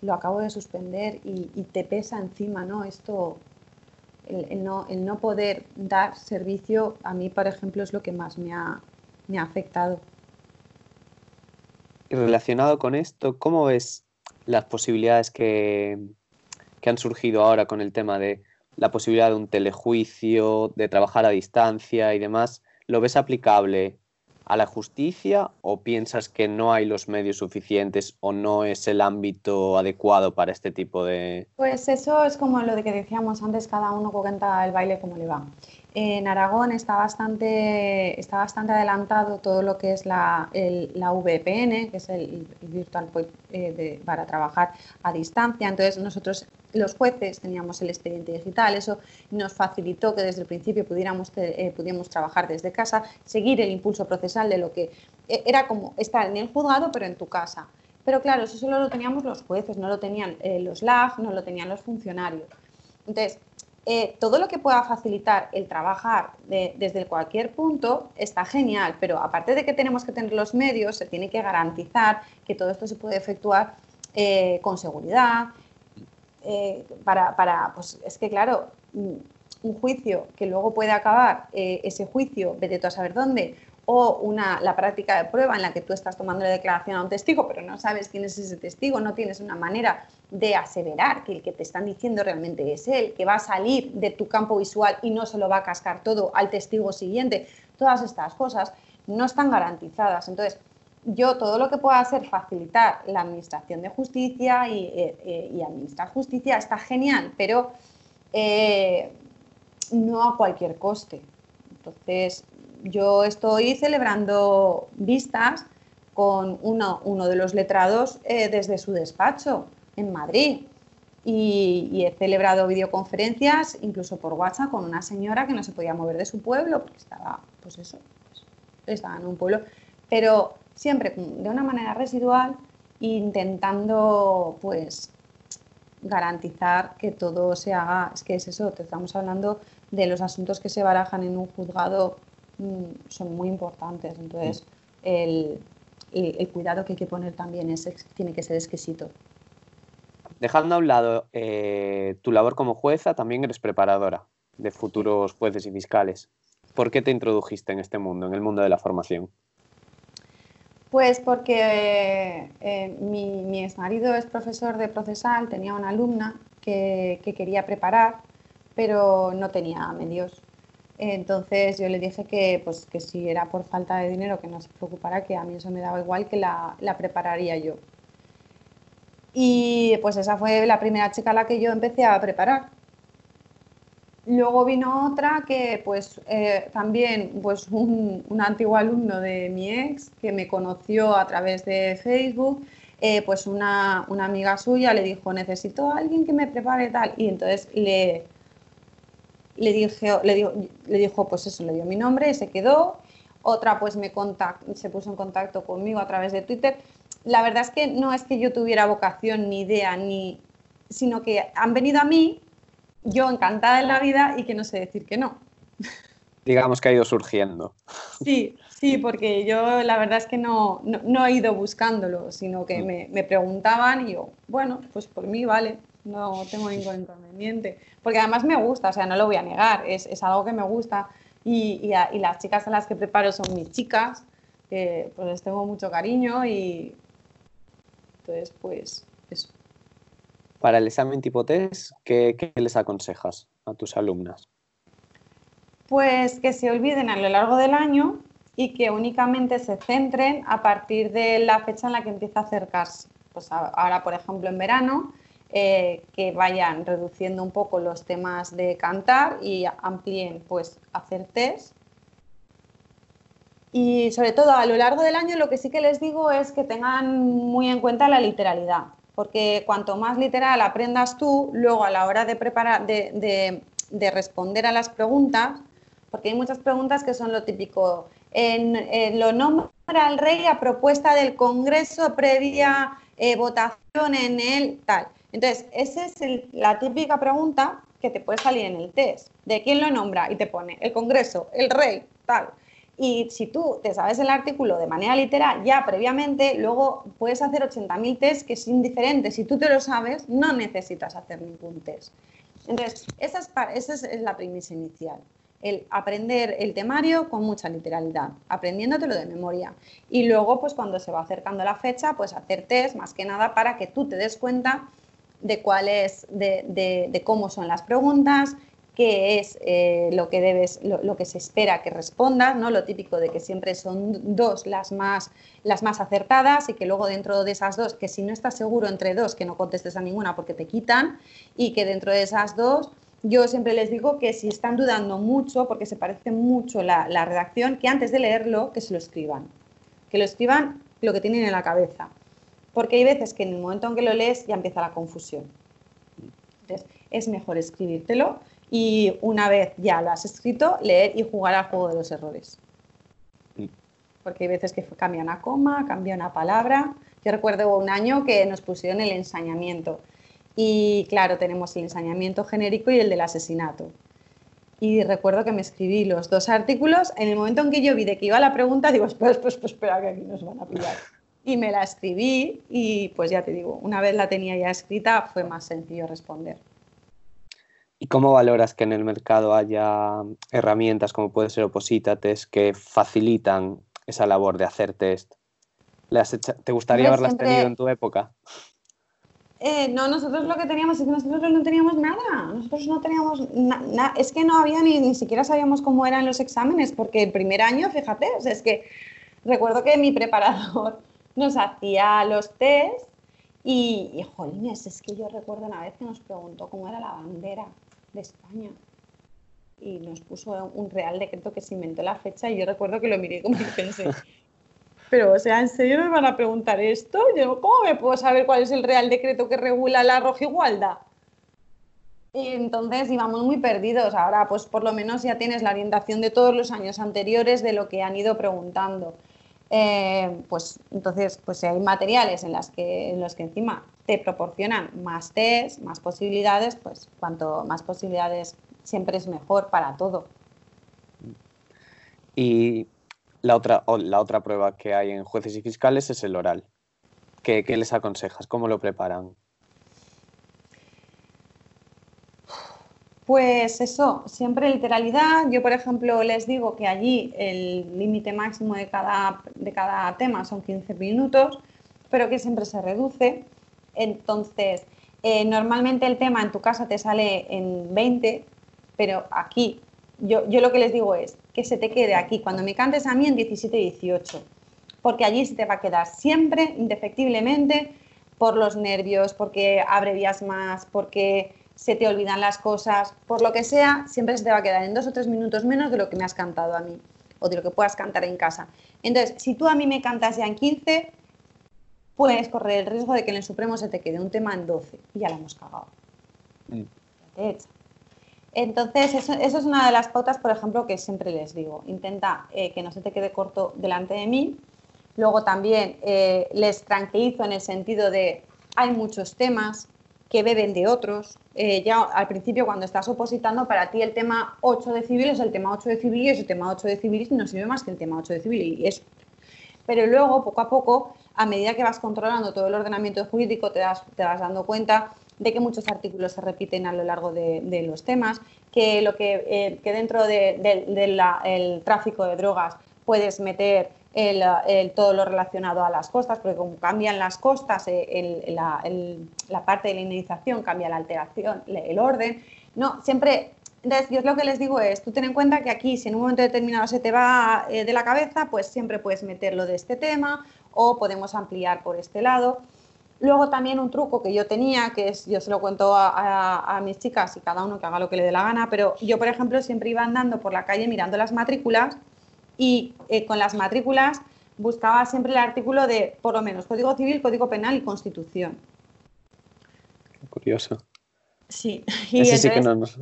lo acabo de suspender y, te pesa encima, ¿no? Esto, el, no, el no poder dar servicio, a mí, por ejemplo, es lo que más me ha, me ha afectado. Relacionado con esto, ¿cómo ves las posibilidades que, han surgido ahora con el tema de la posibilidad de un telejuicio, de trabajar a distancia y demás? ¿Lo ves aplicable a la justicia o piensas que no hay los medios suficientes o no es el ámbito adecuado para este tipo de... Pues eso es como lo de que decíamos antes, cada uno cuenta el baile como le va. En Aragón está bastante, está bastante adelantado todo lo que es la, la VPN, que es el, Virtual Point eh, para trabajar a distancia. Entonces nosotros, los jueces, teníamos el expediente digital. Eso nos facilitó que desde el principio pudiéramos, eh, pudiéramos trabajar desde casa, seguir el impulso procesal de lo que eh, era como estar en el juzgado, pero en tu casa. Pero claro, eso solo lo teníamos los jueces, no lo tenían los LAG, no lo tenían los funcionarios. Entonces, eh, todo lo que pueda facilitar el trabajar desde cualquier punto está genial, pero aparte de que tenemos que tener los medios, se tiene que garantizar que todo esto se puede efectuar eh, con seguridad. Eh, para, para, pues es que claro, un juicio que luego puede acabar, ese juicio, vete tú a saber dónde, o una, la práctica de prueba en la que tú estás tomando la declaración a un testigo, pero no sabes quién es ese testigo, no tienes una manera de aseverar que el que te están diciendo realmente es él, que va a salir de tu campo visual y no se lo va a cascar todo al testigo siguiente. Todas estas cosas no están garantizadas. Entonces, yo todo lo que pueda hacer facilitar la administración de justicia y, eh, eh, administrar justicia está genial, pero eh, no a cualquier coste. Entonces, yo estoy celebrando vistas con uno, uno de los letrados eh, desde su despacho en Madrid. Y, he celebrado videoconferencias, incluso por WhatsApp, con una señora que no se podía mover de su pueblo, porque estaba, pues eso, pues, estaba en un pueblo, pero siempre de una manera residual, intentando, pues, garantizar que todo se haga, es que es eso, te estamos hablando de los asuntos que se barajan en un juzgado son muy importantes. Entonces, el, cuidado que hay que poner también es, tiene que ser exquisito. Dejando a un lado eh, tu labor como jueza, también eres preparadora de futuros jueces y fiscales. ¿Por qué te introdujiste en este mundo, en el mundo de la formación? Pues porque eh, mi, mi ex marido es profesor de procesal, tenía una alumna que, que quería preparar, pero no tenía medios. Entonces yo le dije que, pues, que si era por falta de dinero, que no se preocupara, que a mí eso me daba igual, que la, prepararía yo. Y pues esa fue la primera chica a la que yo empecé a preparar. Luego vino otra que pues eh, también pues un, antiguo alumno de mi ex que me conoció a través de Facebook, eh, pues una, una, amiga suya le dijo necesito a alguien que me prepare tal y entonces le, le, dije, le, dijo, le dijo, pues eso, le dio mi nombre y se quedó. Otra pues me se puso en contacto conmigo a través de Twitter. La verdad es que no es que yo tuviera vocación ni idea, ni, sino que han venido a mí, yo encantada en la vida y que no sé decir que no. Digamos que ha ido surgiendo. Sí, sí, porque yo la verdad es que no, no, he ido buscándolo, sino que mm. me, me preguntaban y yo, bueno, pues por mí vale no tengo ningún inconveniente. Porque además me gusta, o sea, no lo voy a negar, es, es algo que me gusta. Y, y, las chicas a las que preparo son mis chicas, que pues les tengo mucho cariño y entonces pues eso. Para el examen tipo test, ¿qué, ¿qué, les aconsejas a tus alumnas? Pues que se olviden a lo largo del año y que únicamente se centren a partir de la fecha en la que empieza a acercarse. Pues ahora, por ejemplo, en verano, eh, que vayan reduciendo un poco los temas de cantar y amplíen pues hacer test. Y sobre todo a lo largo del año lo que sí que les digo es que tengan muy en cuenta la literalidad, porque cuanto más literal aprendas tú, luego a la hora de preparar, de, responder a las preguntas, porque hay muchas preguntas que son lo típico, en, lo nombra el rey a propuesta del Congreso previa eh, votación en el tal. Entonces, esa es la típica pregunta que te puede salir en el test. ¿De quién lo nombra? Y te pone el Congreso, el rey, tal. Y si tú te sabes el artículo de manera literal ya previamente, luego puedes hacer 80.000 test que es indiferente. Si tú te lo sabes, no necesitas hacer ningún test. Entonces, esa es, esa es la premisa inicial. El aprender el temario con mucha literalidad, aprendiéndotelo de memoria. Y luego, pues cuando se va acercando la fecha, pues hacer test más que nada para que tú te des cuenta de cuál es, de, cómo son las preguntas, qué es eh, lo que debes, lo, que se espera que respondas, ¿no? Lo típico de que siempre son dos las más, las más acertadas y que luego dentro de esas dos, que si no estás seguro entre dos, que no contestes a ninguna porque te quitan, y que dentro de esas dos yo siempre les digo que si están dudando mucho, porque se parece mucho la, la redacción, que antes de leerlo, que se lo escriban. Que lo escriban lo que tienen en la cabeza. Porque hay veces que en el momento en que lo lees ya empieza la confusión. Entonces, es mejor escribírtelo y una vez ya lo has escrito, leer y jugar al juego de los errores. Porque hay veces que cambia una coma, cambia una palabra. Yo recuerdo un año que nos pusieron el ensañamiento. Y claro, tenemos el ensañamiento genérico y el del asesinato. Y recuerdo que me escribí los dos artículos. En el momento en que yo vi de que iba la pregunta, digo, espera, espera, espera, que aquí nos van a pillar y me la escribí y pues ya te digo, una vez la tenía ya escrita fue más sencillo responder. ¿Y cómo valoras que en el mercado haya herramientas como puede ser Oposita Test que facilitan esa labor de hacer test? ¿Te gustaría haberlas tenido en tu época? Eh, no, nosotros lo que teníamos es que nosotros no teníamos nada. Nosotros no teníamos nada. Es que no había ni, ni siquiera sabíamos cómo eran los exámenes, porque el primer año, fíjate, es que recuerdo que mi preparador nos hacía los test y, y, jolines, es que yo recuerdo una vez que nos preguntó cómo era la bandera de España y nos puso un real decreto que se inventó la fecha y yo recuerdo que lo miré como y pensé, [LAUGHS] pero o sea, ¿en serio nos van a preguntar esto? Yo, ¿cómo me puedo saber cuál es el real decreto que regula la roja igualdad? Y entonces íbamos muy perdidos. Ahora, pues por lo menos ya tienes la orientación de todos los años anteriores de lo que han ido preguntando. Eh, pues entonces pues hay materiales en, las que, en los que encima te proporcionan más test, más posibilidades, pues cuanto más posibilidades siempre es mejor para todo. Y la otra, la otra prueba que hay en jueces y fiscales es el oral. ¿Qué, qué les aconsejas? ¿Cómo lo preparan? Pues eso, siempre literalidad. Yo, por ejemplo, les digo que allí el límite máximo de cada, de cada tema son 15 minutos, pero que siempre se reduce. Entonces, eh, normalmente el tema en tu casa te sale en 20, pero aquí yo, yo, lo que les digo es que se te quede aquí, cuando me cantes a mí en 17 y 18, porque allí se te va a quedar siempre, indefectiblemente, por los nervios, porque abrevias más, porque se te olvidan las cosas, por lo que sea, siempre se te va a quedar en dos o tres minutos menos de lo que me has cantado a mí o de lo que puedas cantar en casa. Entonces, si tú a mí me cantas ya en 15, puedes correr el riesgo de que en el Supremo se te quede un tema en 12 y ya la hemos cagado. Mm. Entonces, eso, es una de las pautas, por ejemplo, que siempre les digo. Intenta eh, que no se te quede corto delante de mí. Luego también eh, les tranquilizo en el sentido de hay muchos temas, que beben de otros. Eh, ya al principio, cuando estás opositando, para ti el tema 8 de civil es el tema 8 de civil y ese tema 8 de civil no sirve más que el tema 8 de civil y es. Pero luego, poco a poco, a medida que vas controlando todo el ordenamiento jurídico, te, das, te vas dando cuenta de que muchos artículos se repiten a lo largo de, los temas, que, lo que, eh, que dentro del tráfico de drogas puedes meter todo lo relacionado a las costas, porque como cambian las costas, eh, la, parte de la indemnización cambia la alteración, el orden. No, siempre, entonces yo lo que les digo es, tú ten en cuenta que aquí si en un momento determinado se te va eh, de la cabeza, pues siempre puedes meterlo de este tema o podemos ampliar por este lado. Luego también un truco que yo tenía, que es, yo se lo cuento a, a, mis chicas y cada uno que haga lo que le dé la gana, pero yo, por ejemplo, siempre iba andando por la calle mirando las matrículas y eh, con las matrículas buscaba siempre el artículo de, por lo menos, Código Civil, Código Penal y Constitución. Curioso. Sí. [LAUGHS] ese sí que, no nos,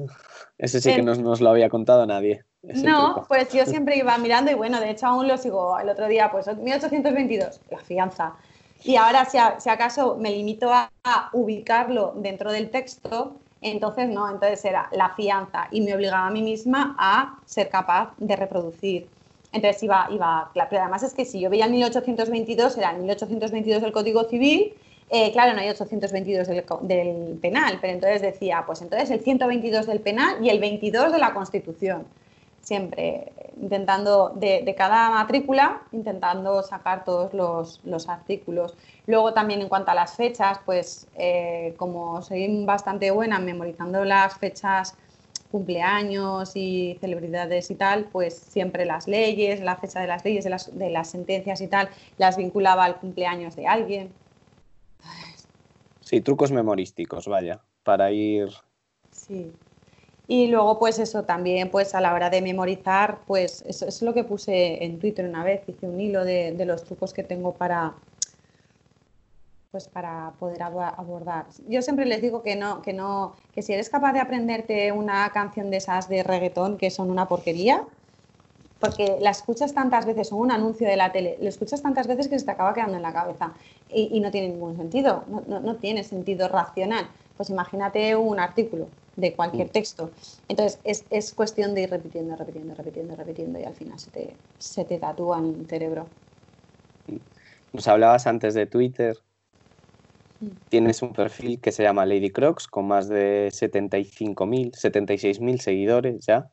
ese sí que nos, lo había contado nadie. No, pues yo siempre iba mirando y bueno, de hecho aún lo sigo. El otro día, pues 1822, la fianza. Y ahora, si, si acaso me limito a, ubicarlo dentro del texto, entonces no, entonces era la fianza y me obligaba a mí misma a ser capaz de reproducir. Entonces iba, iba, pero además es que si yo veía el 1822, era el 1822 del Código Civil, eh, claro, no hay 822 del, del, penal, pero entonces decía, pues entonces el 122 del penal y el 22 de la Constitución. Siempre intentando, de, cada matrícula, intentando sacar todos los, los, artículos. Luego también en cuanto a las fechas, pues eh, como soy bastante buena memorizando las fechas cumpleaños y celebridades y tal, pues siempre las leyes, la fecha de las leyes, de las, de las sentencias y tal, las vinculaba al cumpleaños de alguien. Sí, trucos memorísticos, vaya, para ir. Sí. Y luego, pues eso también, pues a la hora de memorizar, pues eso, es lo que puse en Twitter una vez, hice un hilo de, de los trucos que tengo para, pues para poder abordar. Yo siempre les digo que no, que no, que si eres capaz de aprenderte una canción de esas de reggaetón que son una porquería, porque la escuchas tantas veces, o un anuncio de la tele, lo escuchas tantas veces que se te acaba quedando en la cabeza y, no tiene ningún sentido, no, no, tiene sentido racional. Pues imagínate un artículo de cualquier mm. texto. Entonces es, es, cuestión de ir repitiendo, repitiendo, repitiendo, repitiendo y al final se te, se te tatúa en el cerebro. Nos hablabas antes de Twitter. Tienes un perfil que se llama Lady Crocs con más de 75.000, 76.000 seguidores ya.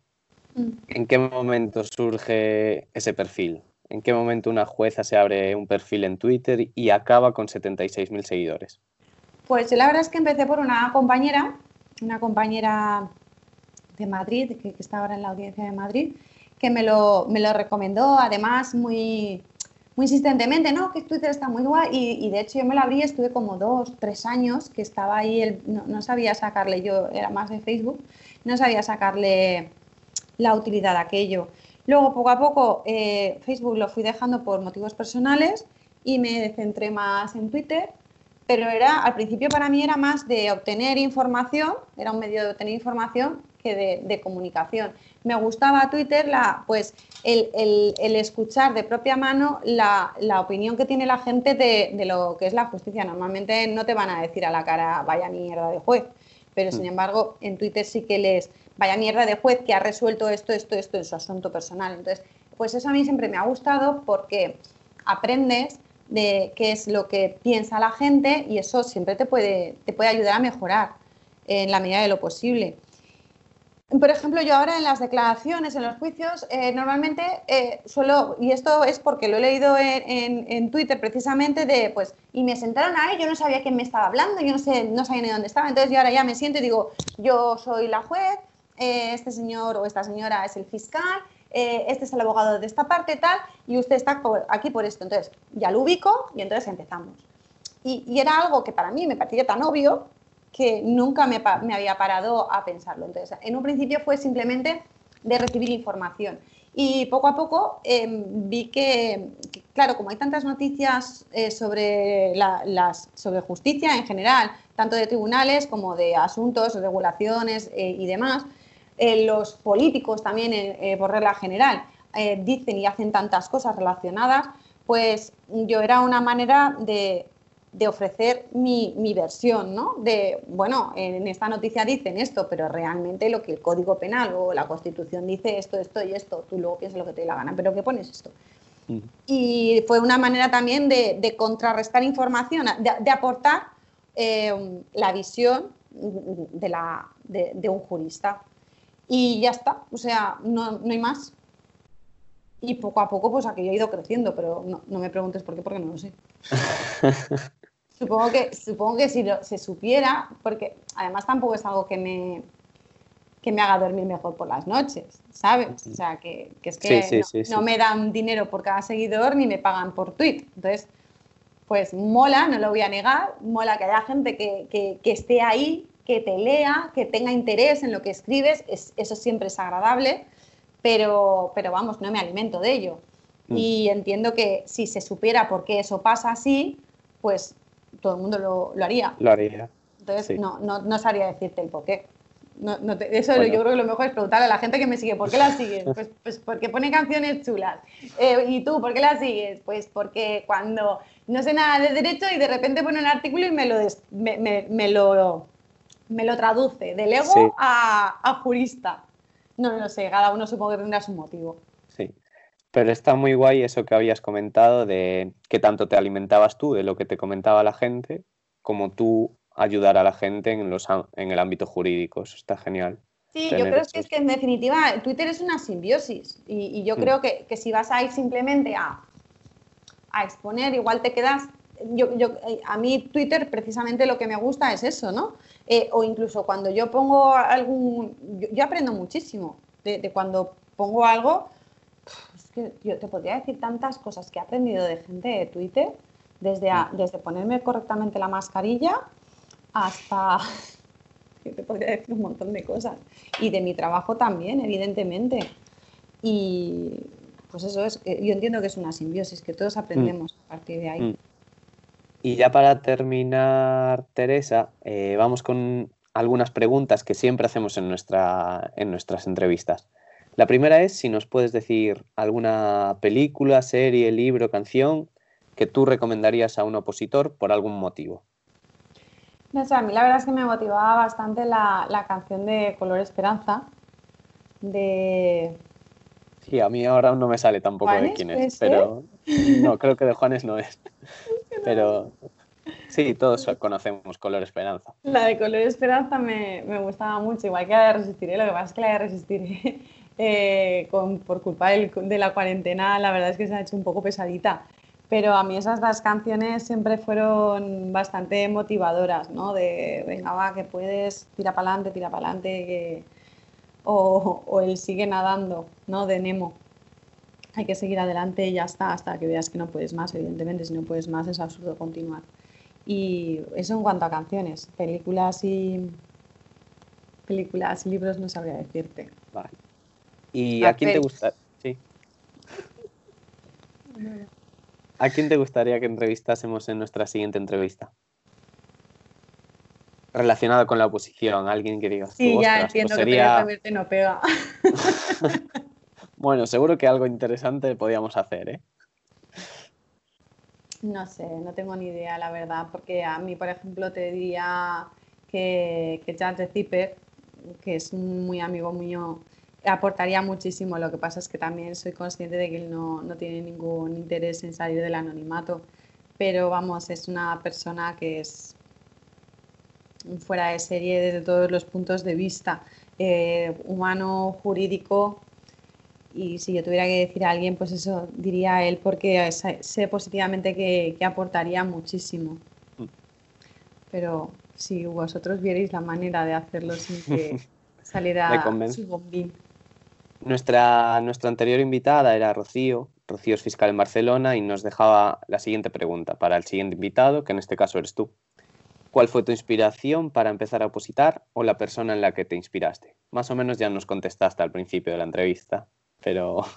Mm. ¿En qué momento surge ese perfil? ¿En qué momento una jueza se abre un perfil en Twitter y acaba con 76.000 seguidores? Pues la verdad es que empecé por una compañera, una compañera de Madrid, que, está ahora en la audiencia de Madrid, que me lo, me lo recomendó, además muy, muy insistentemente, no, que Twitter está muy guay, y, de hecho yo me lo abrí, estuve como dos, tres años que estaba ahí, no, no, sabía sacarle, yo era más de Facebook, no sabía sacarle la utilidad de aquello. Luego, poco a poco, eh, Facebook lo fui dejando por motivos personales y me centré más en Twitter, pero era, al principio para mí era más de obtener información, era un medio de obtener información que de, comunicación. Me gustaba Twitter, la, pues el, escuchar de propia mano la, opinión que tiene la gente de, de, lo que es la justicia. Normalmente no te van a decir a la cara, vaya mierda de juez, pero sin mm. embargo en Twitter sí que les vaya mierda de juez que ha resuelto esto, esto, esto en su asunto personal. Entonces, pues eso a mí siempre me ha gustado porque aprendes de qué es lo que piensa la gente y eso siempre te puede, te puede ayudar a mejorar en la medida de lo posible. Por ejemplo, yo ahora en las declaraciones, en los juicios, eh, normalmente eh, suelo, y esto es porque lo he leído en, Twitter precisamente, de pues, y me sentaron ahí, yo no sabía quién me estaba hablando, yo no, sé, no sabía ni dónde estaba, entonces yo ahora ya me siento y digo, yo soy la juez, eh, este señor o esta señora es el fiscal, eh, este es el abogado de esta parte, tal, y usted está aquí por esto. Entonces, ya lo ubico y entonces empezamos. Y, era algo que para mí me parecía tan obvio que nunca me, había parado a pensarlo. Entonces, en un principio fue simplemente de recibir información. Y poco a poco em, vi que, claro, como hay tantas noticias eh, sobre, las, sobre justicia en general, tanto de tribunales como de asuntos, regulaciones y demás, eh, los políticos también, eh, eh, por regla general, dicen y hacen tantas cosas relacionadas, pues yo era una manera de, ofrecer mi, versión, ¿no? De, bueno, en esta noticia dicen esto, pero realmente lo que el Código Penal o la Constitución dice esto, esto y esto, tú luego piensas lo que te dé la gana, pero ¿qué pones esto? Y fue una manera también de, contrarrestar información, de, aportar la visión de, la, de un jurista y ya está, o sea, no, no hay más. Y poco a poco, pues aquello ha ido creciendo, pero no, no me preguntes por qué, porque no lo sé. [LAUGHS] supongo que, supongo que si se supiera, porque además tampoco es algo que me, que me haga dormir mejor por las noches, ¿sabes? O sea, que, que es que no, me dan dinero por cada seguidor ni me pagan por tweet. Entonces, pues mola, no lo voy a negar, mola que haya gente que, que, que esté ahí que te lea, que tenga interés en lo que escribes, eso siempre es agradable, pero, pero vamos, no me alimento de ello. Mm. Y entiendo que si se supiera por qué eso pasa así, pues todo el mundo lo, lo haría. Lo haría. Entonces, no, no, no, sabría decirte el por qué. No, no eso yo creo que lo mejor es preguntarle a la gente que me sigue, ¿por qué la sigues? [LAUGHS] Pues, pues porque pone canciones chulas. Eh, ¿Y tú, por qué la sigues? Pues porque cuando no sé nada de derecho y de repente pone un artículo y me lo, me, me, me lo me lo traduce del ego a, jurista. No lo sé, cada uno supongo que tendrá su motivo. Pero está muy guay eso que habías comentado de que tanto te alimentabas tú de lo que te comentaba la gente, como tú ayudar a la gente en, los, en el ámbito jurídico. Eso está genial. Sí, yo creo que es que en definitiva Twitter es una simbiosis y, yo mm. creo que, que, si vas a ir simplemente a, a exponer, igual te quedas yo, yo, a mí Twitter precisamente lo que me gusta es eso, ¿no? Eh, o incluso cuando yo pongo algún, yo, aprendo muchísimo de, cuando pongo algo, que yo te podría decir tantas cosas que he aprendido de gente de Twitter, desde, desde ponerme correctamente la mascarilla hasta, [LAUGHS] que te podría decir un montón de cosas. Y de mi trabajo también, evidentemente. Y pues eso es, eh, yo entiendo que es una simbiosis, que todos aprendemos a partir de ahí. Mm. Y ya para terminar, Teresa, eh, vamos con algunas preguntas que siempre hacemos en, nuestra, en nuestras entrevistas. La primera es si nos puedes decir alguna película, serie, libro, canción que tú recomendarías a un opositor por algún motivo. No sé, a mí la verdad es que me motivaba bastante la, canción de Color Esperanza, de... Sí, a mí ahora no me sale tampoco de quién es, pero [LAUGHS] no, creo que de Juanes no es. [LAUGHS] pero sí, todos conocemos Color Esperanza. La de Color Esperanza me, gustaba mucho, igual que la de Resistiré, lo que pasa es que la de Resistiré eh, por culpa de la cuarentena la verdad es que se ha hecho un poco pesadita pero a mí esas dos canciones siempre fueron bastante motivadoras, ¿no? De, venga, va, que puedes, tira para adelante, tira para adelante, o, o el sigue nadando, ¿no? De Nemo. Hay que seguir adelante y ya está, hasta que veas que no puedes más, evidentemente, si no puedes más es absurdo continuar. Y eso en cuanto a canciones, películas y películas y libros no sabría decirte. Vale. ¿Y a quién te gusta? Sí. ¿A quién te gustaría que entrevistásemos en nuestra siguiente entrevista? Relacionado con la oposición, alguien que diga. Sí, ya entiendo pues que te no pega. [LAUGHS] bueno, seguro que algo interesante podíamos hacer, ¿eh? No sé, no tengo ni idea, la verdad, porque a mí, por ejemplo, te diría que, que Charles Zipper, que es muy amigo mío, aportaría muchísimo. Lo que pasa es que también soy consciente de que él no, no tiene ningún interés en salir del anonimato. Pero vamos, es una persona que es fuera de serie desde todos los puntos de vista, eh, humano, jurídico. Y si yo tuviera que decir a alguien, pues eso diría él, porque sé positivamente que, que aportaría muchísimo. Mm. Pero si vosotros vierais la manera de hacerlo sin que [LAUGHS] saliera su bombín. Nuestra, nuestra anterior invitada era Rocío. Rocío es fiscal en Barcelona y nos dejaba la siguiente pregunta para el siguiente invitado, que en este caso eres tú. ¿Cuál fue tu inspiración para empezar a opositar o la persona en la que te inspiraste? Más o menos ya nos contestaste al principio de la entrevista, pero... [LAUGHS]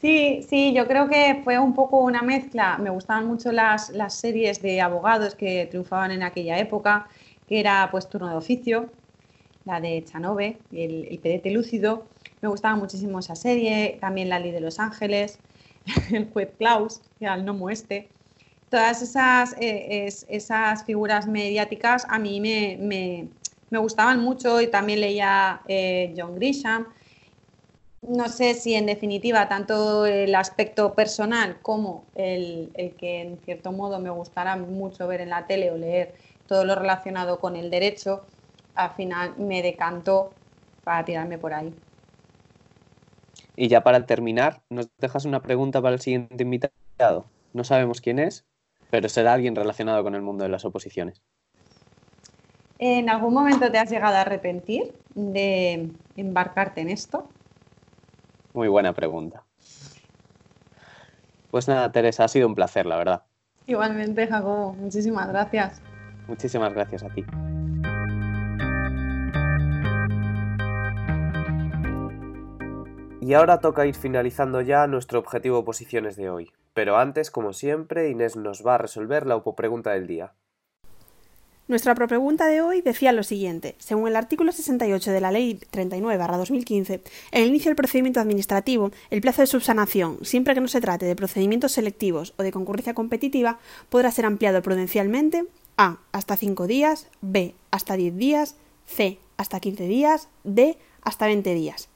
Sí, sí, yo creo que fue un poco una mezcla. Me gustaban mucho las, las series de abogados que triunfaban en aquella época, que era pues Turno de Oficio, la de Chanove, el, el pedete lúcido, me gustaba muchísimo esa serie, también La Ley de Los Ángeles, [LAUGHS] el juez Klaus, que al no este. Todas esas, eh, esas figuras mediáticas a mí me, gustaban mucho y también leía eh, John Grisham. No sé si en definitiva tanto el aspecto personal como el, el que en cierto modo me gustara mucho ver en la tele o leer todo lo relacionado con el derecho, al final me decantó para tirarme por ahí. Y ya para terminar, nos dejas una pregunta para el siguiente invitado. No sabemos quién es, pero será alguien relacionado con el mundo de las oposiciones. ¿En algún momento te has llegado a arrepentir de embarcarte en esto? Muy buena pregunta. Pues nada, Teresa, ha sido un placer, la verdad. Igualmente, Jacobo, muchísimas gracias. Muchísimas gracias a ti. Y ahora toca ir finalizando ya nuestro objetivo oposiciones de hoy. Pero antes, como siempre, Inés nos va a resolver la pregunta del día. Nuestra pregunta de hoy decía lo siguiente. Según el artículo 68 de la Ley 39-2015, en el inicio del procedimiento administrativo, el plazo de subsanación, siempre que no se trate de procedimientos selectivos o de concurrencia competitiva, podrá ser ampliado prudencialmente a. hasta 5 días, b. hasta 10 días, c. hasta 15 días, d. hasta 20 días.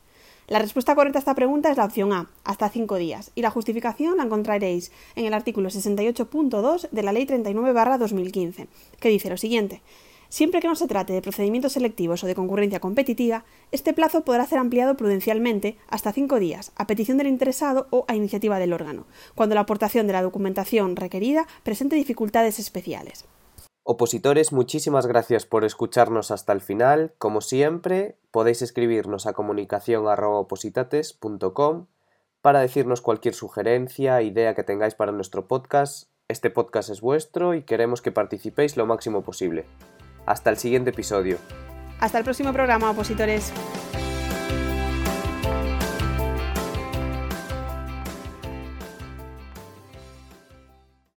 La respuesta correcta a esta pregunta es la opción A, hasta 5 días, y la justificación la encontraréis en el artículo 68.2 de la Ley 39-2015, que dice lo siguiente. Siempre que no se trate de procedimientos selectivos o de concurrencia competitiva, este plazo podrá ser ampliado prudencialmente hasta cinco días, a petición del interesado o a iniciativa del órgano, cuando la aportación de la documentación requerida presente dificultades especiales. Opositores, muchísimas gracias por escucharnos hasta el final. Como siempre, podéis escribirnos a comunicación.opositates.com para decirnos cualquier sugerencia, idea que tengáis para nuestro podcast. Este podcast es vuestro y queremos que participéis lo máximo posible. Hasta el siguiente episodio. Hasta el próximo programa, opositores.